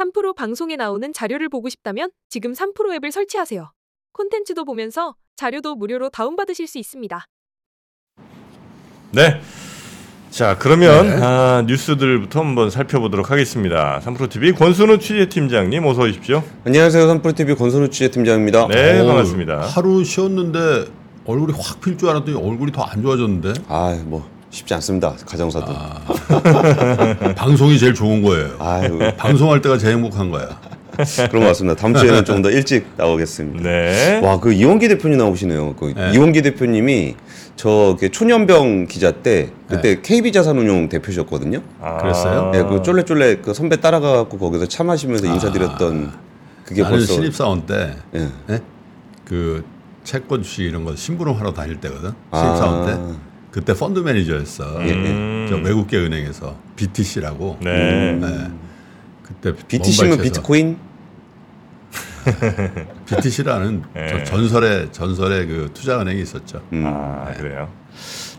3프로 방송에 나오는 자료를 보고 싶다면 지금 3프로 앱을 설치하세요. 콘텐츠도 보면서 자료도 무료로 다운받으실 수 있습니다. 네. 자, 그러면 네. 아, 뉴스들부터 한번 살펴보도록 하겠습니다. 3프로TV 권순우 취재팀장님 어서 오십시오. 안녕하세요. 삼프로TV 권선우 취재팀장입니다. 네, 어, 반갑습니다. 하루 쉬었는데 얼굴이 확 필 줄 알았더니 얼굴이 더 안 좋아졌는데 아, 뭐 쉽지 않습니다. 가정사도. 방송이 제일 좋은 거예요. 아유, 방송할 때가 제일 행복한 거야. 그런 것 같습니다. 다음 주에는 좀 더 일찍 나오겠습니다. 네. 와, 그 이원기 대표님 나오시네요. 그 네. 이원기 대표님이 저 이렇게 초년병 기자 때 그때 KB 자산운용 대표셨거든요. 아, 그랬어요? 네, 그 쫄래쫄래 그 선배 따라가갖고 거기서 차 마시면서 인사드렸던 그게 나는 벌써 신입사원 때 예. 예? 그 채권 주식 이런 거 심부름 하러 다닐 때거든. 아. 신입사원 때 그때 펀드 매니저였어. 음. 저 외국계 은행에서 BTC라고. 네. 네. 그때 BTC면 비트코인? BTC라는 네. 전설의 전설의 그 투자 은행이 있었죠. 음. 아, 그래요.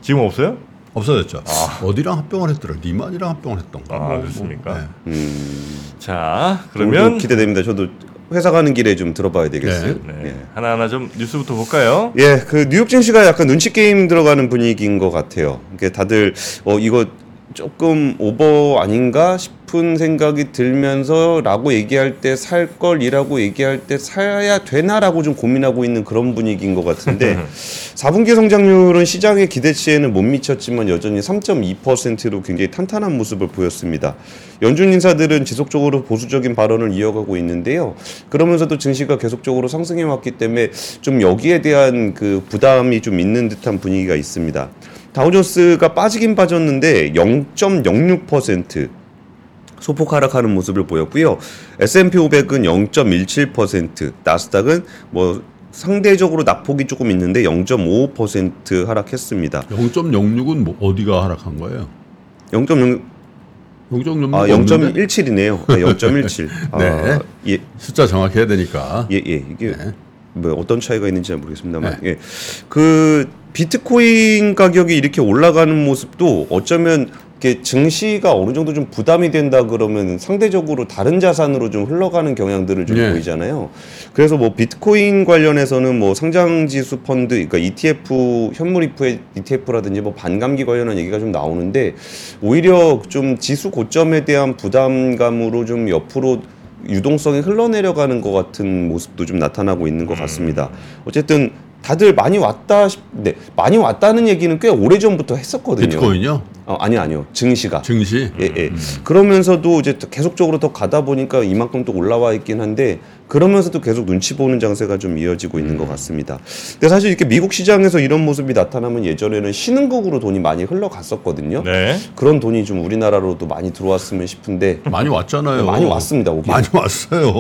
지금 없어요? 없어졌죠. 어디랑 합병을 했더라? 리만이랑 합병을 했던가. 아, 그렇습니까? 네. 음. 자, 그러면 그러면 기대됩니다. 저도 회사 가는 길에 좀 들어봐야 되겠어요. 네. 네. 예. 하나하나 좀 뉴스부터 볼까요? 예, 그 뉴욕 증시가 약간 눈치 게임 들어가는 분위기인 것 같아요. 이게 다들 어 이거 조금 오버 아닌가 싶은 생각이 들면서 라고 얘기할 때 살 걸이라고 얘기할 때 사야 되나라고 좀 고민하고 있는 그런 분위기인 것 같은데 4분기 성장률은 시장의 기대치에는 못 미쳤지만 여전히 3.2%로 굉장히 탄탄한 모습을 보였습니다. 연준 인사들은 지속적으로 보수적인 발언을 이어가고 있는데요. 그러면서도 증시가 계속적으로 상승해 왔기 때문에 좀 여기에 대한 그 부담이 좀 있는 듯한 분위기가 있습니다. 다우존스가 빠지긴 빠졌는데 0.06% 소폭 하락하는 모습을 보였고요. S&P 500은 0.17%, 나스닥은 뭐 상대적으로 낙폭이 조금 있는데 0.55% 하락했습니다. 0.06은 뭐 어디가 하락한 거예요? 0.0 0.06 아, 없는데? 0.17이네요. 아, 0.17. 네. 아, 예, 숫자 정확해야 되니까. 예, 예. 이게 네. 뭐 어떤 차이가 있는지 잘 모르겠습니다만, 예. 그 비트코인 가격이 이렇게 올라가는 모습도 어쩌면 이렇게 증시가 어느 정도 좀 부담이 된다 그러면 상대적으로 다른 자산으로 좀 흘러가는 경향들을 좀 예. 보이잖아요. 그래서 뭐 비트코인 관련해서는 뭐 상장지수 펀드, 그러니까 ETF, 현물 ETF라든지 뭐 반감기 관련한 얘기가 좀 나오는데 오히려 좀 지수 고점에 대한 부담감으로 좀 옆으로 유동성이 흘러내려가는 것 같은 모습도 좀 나타나고 있는 것 같습니다. 어쨌든 다들 많이 왔다 싶, 네, 많이 왔다는 얘기는 꽤 오래 전부터 했었거든요. 비트코인요? 어, 아니 아니요, 증시가. 증시? 예, 예. 그러면서도 이제 또 계속적으로 더 가다 보니까 이만큼 또 올라와 있긴 한데 그러면서도 계속 눈치 보는 장세가 좀 이어지고 있는 것 같습니다. 근데 사실 이렇게 미국 시장에서 이런 모습이 나타나면 예전에는 신흥국으로 돈이 많이 흘러갔었거든요. 네. 그런 돈이 좀 우리나라로도 많이 들어왔으면 싶은데 많이 왔잖아요. 많이 왔습니다. 오긴. 많이 왔어요.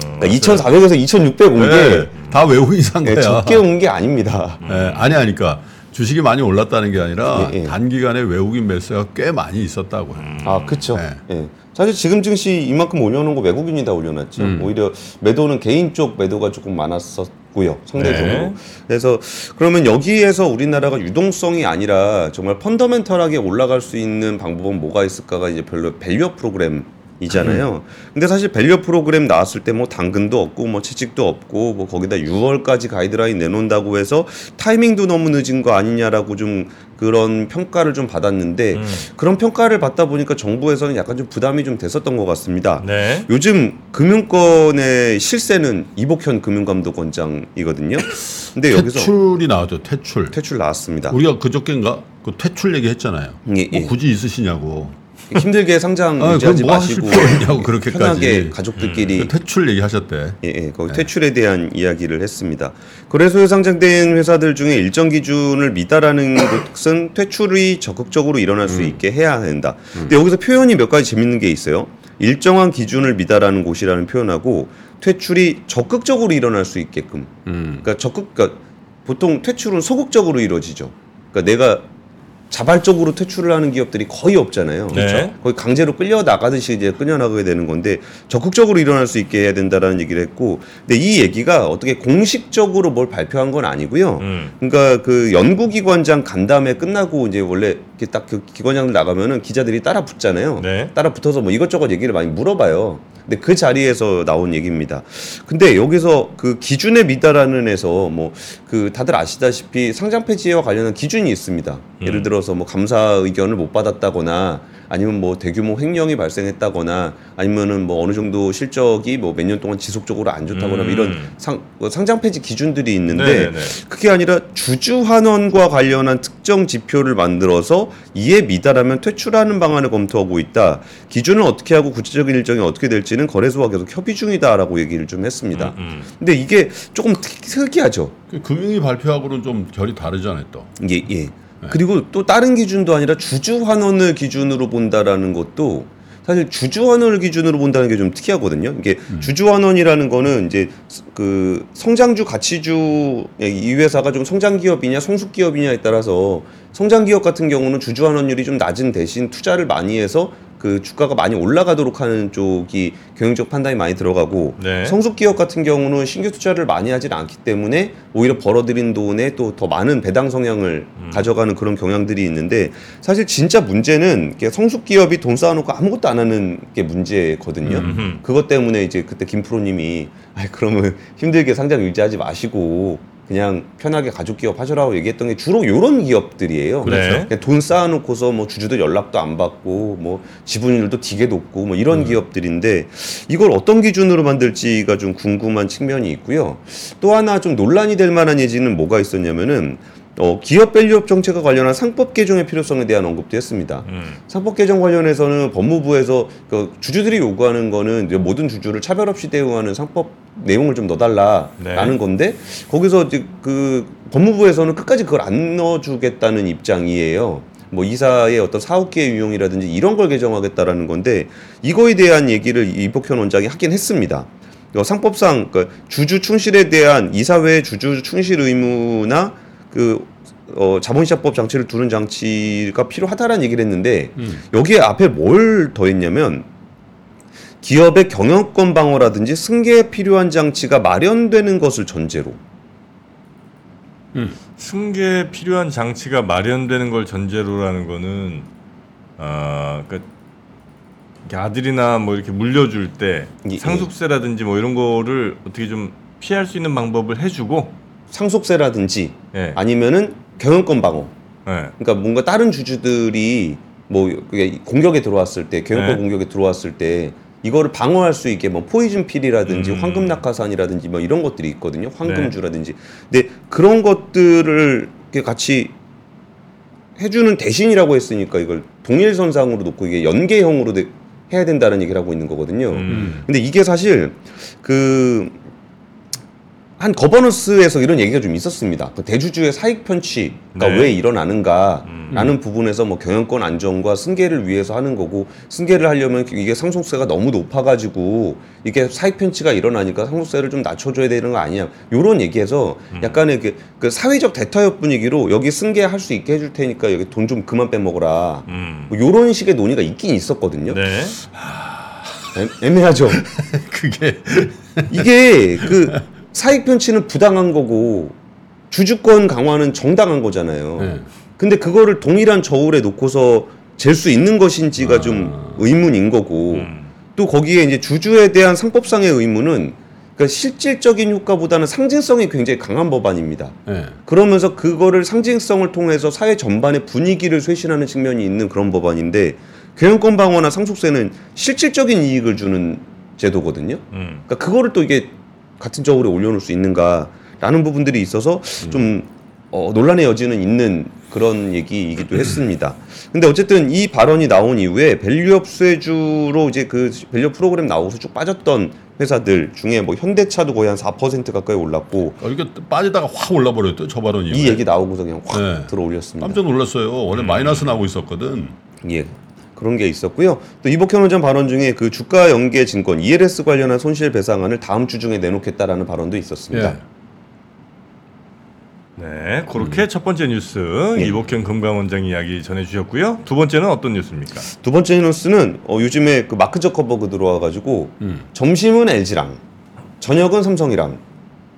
그러니까 2,400에서 2,600 온게 네, 다 외국인 산 예, 거야. 적게 온 게 아닙니다. 예, 아니 하니까 주식이 많이 올랐다는 게 아니라 예, 예. 단기간에 외국인 매수가 꽤 많이 있었다고요. 아, 그쵸. 네. 예. 사실 지금 증시 이만큼 올려놓은 거 외국인이 다 올려놨죠. 음. 오히려 매도는 개인 쪽 매도가 조금 많았었고요. 상대적으로. 네. 그래서 그러면 여기에서 우리나라가 유동성이 아니라 정말 fundamental하게 올라갈 수 있는 방법은 뭐가 있을까가 이제 value value 프로그램 이잖아요. 근데 사실 value 프로그램 나왔을 때 뭐 당근도 없고 뭐 채찍도 없고 뭐 거기다 6월까지 가이드라인 내놓는다고 해서 타이밍도 너무 늦은 거 아니냐라고 좀 그런 평가를 좀 받았는데 음. 그런 평가를 받다 보니까 정부에서는 약간 좀 부담이 좀 됐었던 것 같습니다. 네. 요즘 금융권의 실세는 이복현 금융감독원장이거든요. 근데 여기서 퇴출이 나왔죠. 퇴출. 퇴출 나왔습니다. 우리가 그저께인가 그 퇴출 얘기했잖아요. 예, 예. 뭐 굳이 있으시냐고. 힘들게 상장 아, 유지하지 뭐 마시고 있냐고 그렇게까지. 편하게 가족들끼리 그 퇴출 얘기하셨대. 예, 예, 거기 네. 퇴출에 대한 이야기를 했습니다. 거래소에 상장된 회사들 중에 일정 기준을 미달하는 곳은 퇴출이 적극적으로 일어날 음. 수 있게 해야 된다. 근데 여기서 표현이 몇 가지 재밌는 게 있어요. 일정한 기준을 미달하는 곳이라는 표현하고 퇴출이 적극적으로 일어날 수 있게끔. 음. 그러니까 적극, 그러니까 보통 퇴출은 소극적으로 이루어지죠. 그러니까 내가 자발적으로 퇴출을 하는 기업들이 거의 없잖아요. 네. 거의 강제로 끌려 나가듯이 이제 끌려 나가게 되는 건데 적극적으로 일어날 수 있게 해야 된다라는 얘기를 했고, 근데 이 얘기가 어떻게 공식적으로 뭘 발표한 건 아니고요. 음. 그러니까 그 연구기관장 간담회 끝나고 이제 원래 이렇게 딱그 기관장들 나가면은 기자들이 따라 붙잖아요. 네. 따라 붙어서 뭐 이것저것 얘기를 많이 물어봐요. 근데 그 자리에서 나온 얘기입니다. 근데 여기서 그 기준에 미달하는 에서 뭐 그 다들 아시다시피 상장 폐지와 관련한 기준이 있습니다. 예를 들어서 뭐 감사 의견을 못 받았다거나 아니면 뭐 대규모 횡령이 발생했다거나 아니면은 뭐 어느 정도 실적이 뭐 몇 년 동안 지속적으로 안 좋다거나 뭐 이런 음. 상, 뭐 상장 폐지 기준들이 있는데 네네네. 그게 아니라 주주 환원과 관련한 특정 지표를 만들어서 이에 미달하면 퇴출하는 방안을 검토하고 있다. 기준을 어떻게 하고 구체적인 일정이 어떻게 될지는 거래소와 계속 협의 중이다라고 얘기를 좀 했습니다. 음. 근데 이게 조금 특- 특이하죠. 그 금융위 발표하고는 좀 결이 다르잖아요 또. 예, 예. 그리고 또 다른 기준도 아니라 주주 환원을 기준으로 본다라는 것도 사실 주주 환원을 기준으로 본다는 게 좀 특이하거든요. 이게 주주 환원이라는 거는 이제 그 성장주 가치주 이 회사가 좀 성장 기업이냐 성숙 기업이냐에 따라서 성장 기업 같은 경우는 주주 환원율이 좀 낮은 대신 투자를 많이 해서 그 주가가 많이 올라가도록 하는 쪽이 경영적 판단이 많이 들어가고 네. 성숙 기업 같은 경우는 신규 투자를 많이 하질 않기 때문에 오히려 벌어들인 돈에 또 더 많은 배당 성향을 가져가는 그런 경향들이 있는데 사실 진짜 문제는 성숙 기업이 돈 쌓아놓고 아무것도 안 하는 게 문제거든요. 음흠. 그것 때문에 이제 그때 김 프로님이 아 그러면 힘들게 상장 유지하지 마시고 그냥 편하게 가족 기업 하셔라고 얘기했던 게 주로 이런 기업들이에요. 그렇죠. 그냥 돈 쌓아놓고서 뭐 주주들 연락도 안 받고 뭐 지분율도 되게 높고 뭐 이런 기업들인데 이걸 어떤 기준으로 만들지가 좀 궁금한 측면이 있고요. 또 하나 좀 논란이 될 만한 얘기는 뭐가 있었냐면은 어, 기업 value up 정책과 관련한 상법 개정의 필요성에 대한 언급도 했습니다. 음. 상법 개정 관련해서는 법무부에서 그 주주들이 요구하는 거는 이제 모든 주주를 차별 없이 대우하는 상법 내용을 좀 넣어달라라는 네. 건데 거기서 이제 그 법무부에서는 끝까지 그걸 안 넣어주겠다는 입장이에요. 뭐 이사의 어떤 사업기의 유용이라든지 이런 걸 개정하겠다라는 건데 이거에 대한 얘기를 이복현 원장이 하긴 했습니다. 어, 상법상 그 주주 충실에 대한 이사회 주주 충실 의무나 그 어, 자본시장법 장치를 두는 장치가 필요하다라는 얘기를 했는데 여기에 앞에 뭘 더했냐면 기업의 경영권 방어라든지 승계에 필요한 장치가 마련되는 것을 전제로. 승계에 필요한 장치가 마련되는 걸 전제로라는 거는 아, 그러니까 이렇게 아들이나 뭐 이렇게 물려줄 때 예, 예. 상속세라든지 뭐 이런 거를 어떻게 좀 피할 수 있는 방법을 해주고 상속세라든지 예. 아니면은 경영권 방어 예. 그러니까 뭔가 다른 주주들이 뭐 그게 공격에 들어왔을 때 경영권 네. 공격에 들어왔을 때 이거를 방어할 수 있게 뭐 포이즌 필이라든지 음. 황금 낙하산이라든지 뭐 이런 것들이 있거든요. 황금주라든지. 근데 그런 것들을 이렇게 같이 해주는 대신이라고 했으니까 이걸 동일선상으로 놓고 이게 연계형으로 돼- 해야 된다는 얘기를 하고 있는 거거든요. 음. 근데 이게 사실 그 한 거버넌스에서 이런 얘기가 좀 있었습니다. 그 대주주의 사익 편취가 네. 왜 일어나는가라는 음. 부분에서 뭐 경영권 안정과 승계를 위해서 하는 거고 승계를 하려면 이게 상속세가 너무 높아가지고 이게 사익 편취가 일어나니까 상속세를 좀 낮춰줘야 되는 거 아니냐 이런 얘기해서 음. 약간의 그, 그 사회적 대타협 분위기로 여기 승계할 수 있게 해줄 테니까 여기 돈 좀 그만 빼먹어라 음. 뭐 이런 식의 논의가 있긴 있었거든요. 네. 애- 애매하죠. 그게 이게 그 사익 편취는 부당한 거고 주주권 강화는 정당한 거잖아요. 네. 근데 그거를 동일한 저울에 놓고서 잴 수 있는 것인지가 좀 의문인 거고 음. 또 거기에 이제 주주에 대한 상법상의 의무는 그러니까 실질적인 효과보다는 상징성이 굉장히 강한 법안입니다. 네. 그러면서 그거를 상징성을 통해서 사회 전반의 분위기를 쇄신하는 측면이 있는 그런 법안인데 경영권 방어나 상속세는 실질적인 이익을 주는 제도거든요. 음. 그러니까 그거를 또 이게 같은 저울에 올려놓을 수 있는가라는 부분들이 있어서 좀 어, 논란의 여지는 있는 그런 얘기이기도 했습니다. 근데 어쨌든 이 발언이 나온 이후에 value up 수혜주로 이제 그 value up 프로그램 나오고서 쭉 빠졌던 회사들 중에 뭐 현대차도 거의 한 4% 가까이 올랐고 어, 이게 빠지다가 확 올라버렸대요 저 발언이. 이 얘기 나오고서 그냥 확 네. 들어 올렸습니다. 깜짝 놀랐어요. 원래 마이너스 나고 있었거든. 예. 그런 게 있었고요. 또 이복현 원장 발언 중에 그 주가 연계 증권 ELS 관련한 손실 배상안을 다음 주 중에 내놓겠다라는 발언도 있었습니다. 예. 네. 그렇게 첫 번째 뉴스 예. 이복현 금감원장 이야기 전해주셨고요. 두 번째는 어떤 뉴스입니까? 두 번째 뉴스는 어, 요즘에 그 마크 저커버그 들어와가지고 음. 점심은 LG랑 저녁은 삼성이랑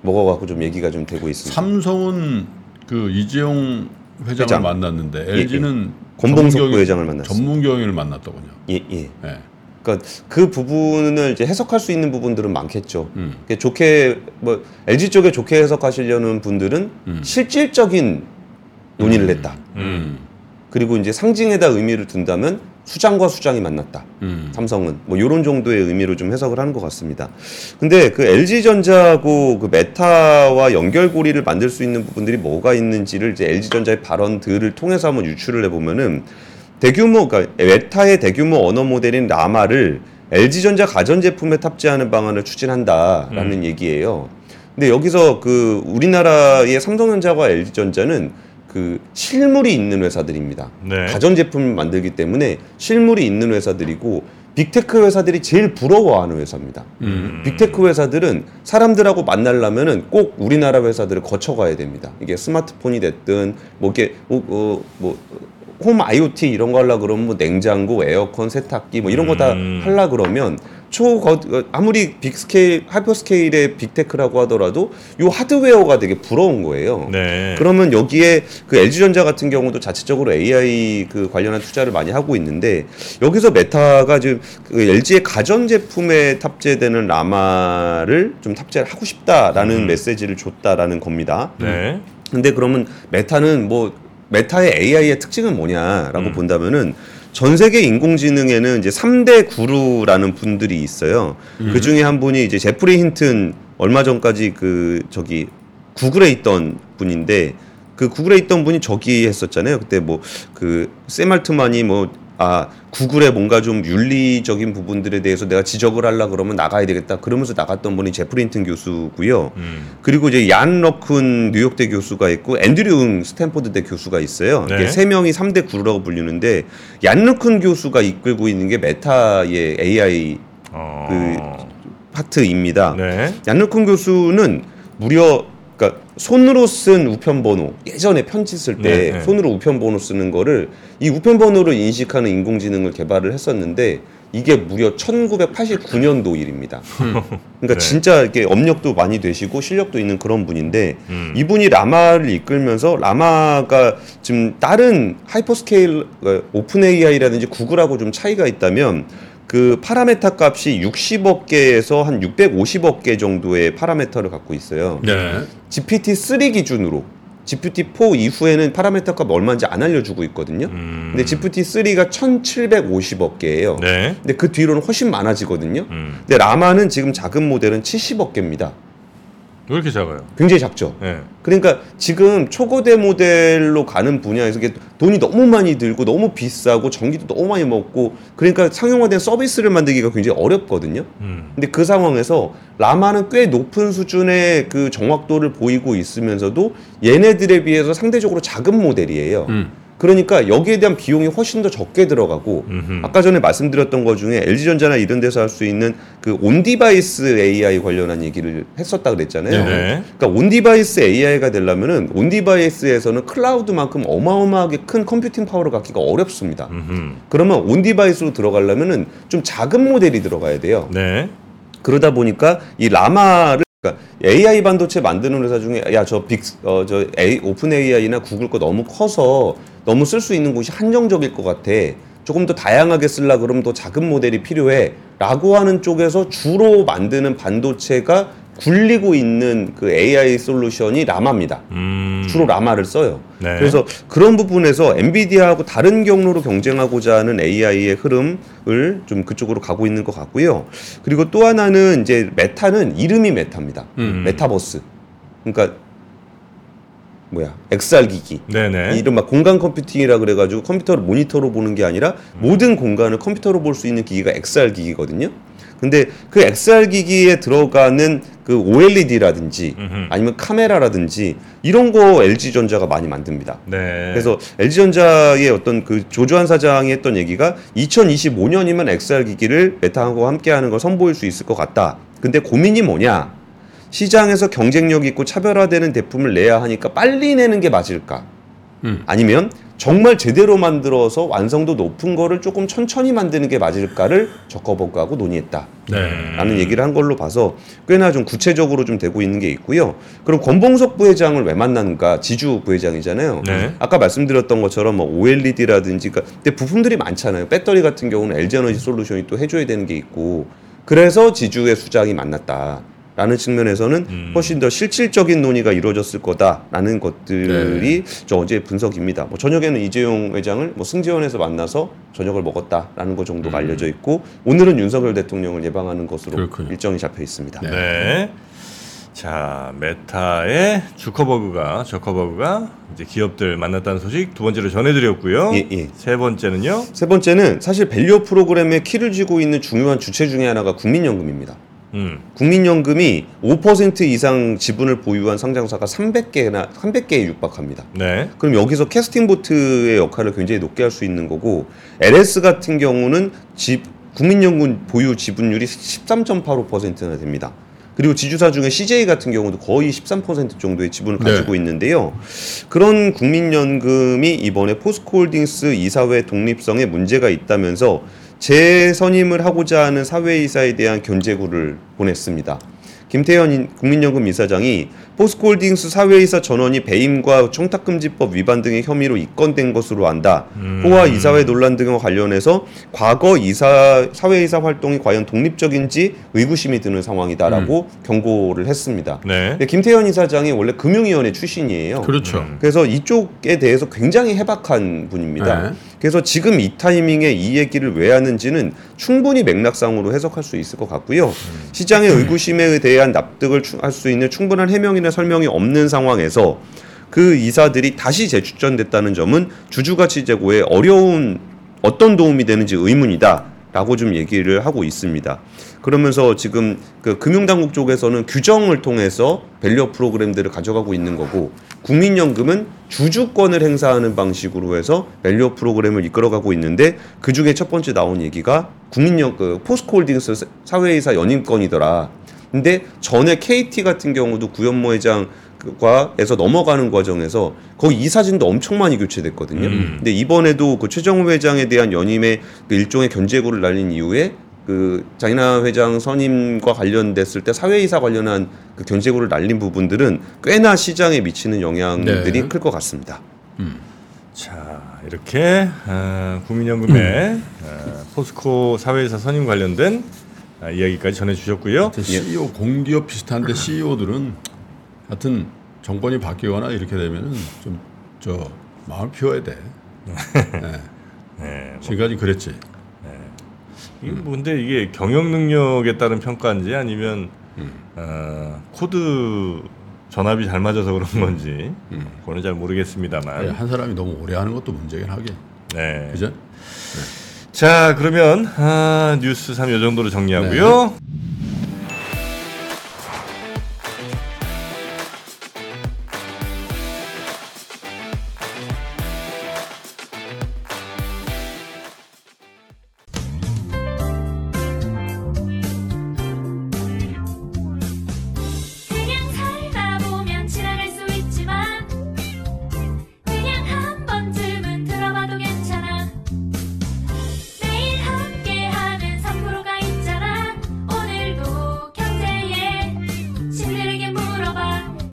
먹어갖고 좀 얘기가 좀 되고 있습니다. 삼성은 그 이재용 회장을 회장. 만났는데 예, LG는 권봉석 부회장을 만났습니다. 전문 경영을 만났더군요. 예, 예. 예. 그러니까 그 부분을 이제 해석할 수 있는 부분들은 많겠죠. 음. 그게 좋게 뭐 LG 쪽에 좋게 해석하시려는 분들은 음. 실질적인 논의를 했다. 음. 그리고 이제 상징에다 의미를 둔다면 수장과 수장이 만났다. 음. 삼성은 뭐 이런 정도의 의미로 좀 해석을 하는 것 같습니다. 근데 그 LG 전자하고 그 메타와 연결고리를 만들 수 있는 부분들이 뭐가 있는지를 이제 LG 전자의 발언들을 통해서 한번 유출을 해보면은 대규모 그러니까 메타의 대규모 언어 모델인 라마를 LG 전자 가전 제품에 탑재하는 방안을 추진한다라는 얘기예요. 근데 여기서 그 우리나라의 삼성전자와 LG 전자는 그 실물이 있는 회사들입니다. 네. 가전제품을 만들기 때문에 실물이 있는 회사들이고 big tech 회사들이 제일 부러워하는 회사입니다. 음. big tech 회사들은 사람들하고 만나려면은 꼭 우리나라 회사들을 거쳐가야 됩니다. 이게 스마트폰이 됐든 뭐 이게 뭐, 어, 뭐 home IoT 이런 거 하려 그러면 뭐 냉장고, 에어컨, 세탁기 뭐 이런 거다 음. 하려 그러면 초 거- 어, 아무리 big scale hyperscale의 big tech라고 하더라도 요 하드웨어가 되게 부러운 거예요. 네. 그러면 여기에 그 LG전자 같은 경우도 자체적으로 AI 그 관련한 투자를 많이 하고 있는데 여기서 메타가 지금 그 LG의 가전 제품에 탑재되는 라마를 좀 탑재를 하고 싶다라는 음. 메시지를 줬다라는 겁니다. 네. 근데 그러면 메타는 뭐 메타의 AI의 특징은 뭐냐라고 음. 본다면은 전 세계 인공지능에는 이제 3대 guru라는 분들이 있어요. 그 중에 한 분이 이제 제프리 힌튼 얼마 전까지 그 저기 구글에 있던 분인데 그 구글에 있던 분이 저기 했었잖아요. 그때 뭐 그 샘 알트만이 뭐 아 구글의 뭔가 좀 윤리적인 부분들에 대해서 내가 지적을 하려 그러면 나가야 되겠다. 그러면서 나갔던 분이 제프리 힌튼 교수고요. 음. 그리고 이제 얀 르쿤 뉴욕대 교수가 있고 앤드류 응 스탠포드대 교수가 있어요. 네. 이게 세 명이 3대 guru라고 불리는데 얀 러큰 교수가 이끌고 있는 게 메타의 AI 어. 파트입니다. 네. 얀 러큰 교수는 무려 그러니까 손으로 쓴 우편 번호 예전에 편지 쓸때 네, 네. 손으로 우편 번호 쓰는 거를 이 우편 번호를 인식하는 인공지능을 개발을 했었는데 이게 무려 1989년도 일입니다. 그러니까 네. 진짜 이렇게 업력도 많이 되시고 실력도 있는 그런 분인데 음. 이분이 라마를 이끌면서 라마가 지금 다른 hyperscale 어, 오픈 AI라든지 구글하고 좀 차이가 있다면 그 parameter 값이 60억 개에서 한 650억 개 정도의 parameter를 갖고 있어요. 네. GPT-3 기준으로 GPT-4 이후에는 parameter 값 얼마인지 안 알려주고 있거든요. 음. 근데 GPT-3가 1,750억 개예요. 네. 근데 그 뒤로는 훨씬 많아지거든요. 음. 근데 라마는 지금 작은 모델은 70억 개입니다. 왜 이렇게 작아요? 굉장히 작죠. 네. 그러니까 지금 초거대 모델로 가는 분야에서 이게 돈이 너무 많이 들고 너무 비싸고 전기도 너무 많이 먹고 그러니까 상용화된 서비스를 만들기가 굉장히 어렵거든요. 음. 근데 그 상황에서 라마는 꽤 높은 수준의 그 정확도를 보이고 있으면서도 얘네들에 비해서 상대적으로 작은 모델이에요. 음. 그러니까 여기에 대한 비용이 훨씬 더 적게 들어가고 음흠. 아까 전에 말씀드렸던 것 중에 LG전자나 이런 데서 할 수 있는 그 on-device AI 관련한 얘기를 했었다 그랬잖아요. 네. 그러니까 on-device AI가 되려면은 on-device에서는 클라우드만큼 어마어마하게 큰 computing power를 갖기가 어렵습니다. 음흠. 그러면 on-device로 들어가려면은 좀 작은 모델이 들어가야 돼요. 네. 그러다 보니까 이 라마를 그러니까 AI 반도체 만드는 회사 중에 야 저 big 어 저 오픈 AI나 구글 거 너무 커서 너무 쓸 수 있는 곳이 한정적일 것 같아. 조금 더 다양하게 쓰려 그러면 더 작은 모델이 필요해라고 하는 쪽에서 주로 만드는 반도체가 굴리고 있는 그 AI 솔루션이 라마입니다. 음. 주로 라마를 써요. 네. 그래서 그런 부분에서 엔비디아하고 다른 경로로 경쟁하고자 하는 AI의 흐름을 좀 그쪽으로 가고 있는 것 같고요. 그리고 또 하나는 이제 메타는 이름이 메타입니다. 음. 메타버스. 그러니까 뭐야 XR 기기. 네네. 이런 막 공간 컴퓨팅이라 그래가지고 컴퓨터를 모니터로 보는 게 아니라 모든 공간을 컴퓨터로 볼 수 있는 기기가 XR 기기거든요. 근데 그 XR 기기에 들어가는 그 OLED라든지 음흠. 아니면 카메라라든지 이런 거 LG 전자가 많이 만듭니다. 네. 그래서 LG 전자의 어떤 그 조주완 사장이 했던 얘기가 2025년이면 XR 기기를 메타하고 함께하는 걸 선보일 수 있을 것 같다. 근데 고민이 뭐냐? 시장에서 경쟁력 있고 차별화되는 제품을 내야 하니까 빨리 내는 게 맞을까? 음. 아니면 정말 제대로 만들어서 완성도 높은 거를 조금 천천히 만드는 게 맞을까를 저커버그 하고 논의했다. 네. 라는 얘기를 한 걸로 봐서 꽤나 좀 구체적으로 좀 되고 있는 게 있고요. 그럼 권봉석 부회장을 왜 만났는가? 지주 부회장이잖아요. 네. 아까 말씀드렸던 것처럼 뭐 OLED라든지 그러니까 근데 부품들이 많잖아요. 배터리 같은 경우는 LG 에너지 솔루션이 또 해줘야 되는 게 있고 그래서 지주의 수장이 만났다. 라는 측면에서는 음. 훨씬 더 실질적인 논의가 이루어졌을 거다라는 것들이 저 어제 분석입니다. 뭐 저녁에는 이재용 회장을 뭐 승지원에서 만나서 저녁을 먹었다라는 것 정도가 알려져 있고 오늘은 윤석열 대통령을 예방하는 것으로 그렇군요. 일정이 잡혀 있습니다. 네. 네. 자, 메타의 주커버그가 저커버그가 이제 기업들 만났다는 소식 두 번째로 전해드렸고요. 예, 예. 세 번째는요. 세 번째는 사실 value 프로그램의 키를 쥐고 있는 중요한 주체 중에 하나가 국민연금입니다. 음, 국민연금이 5% 이상 지분을 보유한 상장사가 300개나 300개에 육박합니다. 네. 그럼 여기서 캐스팅 보트의 역할을 굉장히 높게 할 수 있는 거고 LS 같은 경우는 집 국민연금 보유 지분율이 13.85%나 됩니다. 그리고 지주사 중에 CJ 같은 경우도 거의 13% 정도의 지분을 네. 가지고 있는데요. 그런 국민연금이 이번에 포스코홀딩스 이사회 독립성에 문제가 있다면서 재선임을 하고자 하는 사회이사에 대한 견제구를 보냈습니다. 김태현 인- 국민연금 이사장이 포스코홀딩스 사회이사 전원이 배임과 청탁금지법 위반 등의 혐의로 입건된 것으로 안다. 음. 호화 이사회 논란 등과 관련해서 과거 이사 사회이사 활동이 과연 독립적인지 의구심이 드는 상황이다라고 경고를 했습니다. 네. 근데 김태현 이사장이 원래 금융위원회 출신이에요. 그렇죠. 음. 그래서 이쪽에 대해서 굉장히 해박한 분입니다. 네. 그래서 지금 이 타이밍에 이 얘기를 왜 하는지는 충분히 맥락상으로 해석할 수 있을 것 같고요. 시장의 의구심에 대한 납득을 할 수 있는 충분한 해명이나 설명이 없는 상황에서 그 이사들이 다시 재추천됐다는 점은 주주 가치 제고에 어려운 어떤 도움이 되는지 의문이다 라고 좀 얘기를 하고 있습니다. 그러면서 지금 그 금융당국 쪽에서는 규정을 통해서 value up 프로그램들을 가져가고 있는 거고 국민연금은 주주권을 행사하는 방식으로 해서 value up 프로그램을 이끌어가고 있는데 그 중에 첫 번째 나온 얘기가 국민연 그 포스코홀딩스 사외이사 연임 건이더라. 근데 전에 KT 같은 경우도 구현모 회장 과에서 넘어가는 과정에서 거기 이사진도 엄청 많이 교체됐거든요. 음. 근데 이번에도 그 최정우 회장에 대한 연임의 그 일종의 견제구를 날린 이후에 그 장인화 회장 선임과 관련됐을 때 사외이사 관련한 그 견제구를 날린 부분들은 꽤나 시장에 미치는 영향들이 네. 클것 같습니다. 자, 이렇게 어, 국민연금의 어, 포스코 사회이사 선임 관련된 아, 이야기까지 전해주셨고요. 하여튼 CEO 공기업 비슷한데 CEO들은 하여튼 정권이 바뀌거나 이렇게 되면은 좀 저 마음 피워야 돼. 네. 네. 지금까지 그랬지. 이게 뭐 근데 이게 경영 능력에 따른 평가인지 아니면 음. 어, 코드 전압이 잘 맞아서 그런 건지 음. 그거는 잘 모르겠습니다만. 아니, 한 사람이 너무 오래 하는 것도 문제긴 하긴. 네. 그죠? 자 그러면 아, 뉴스 3요 정도로 정리하고요.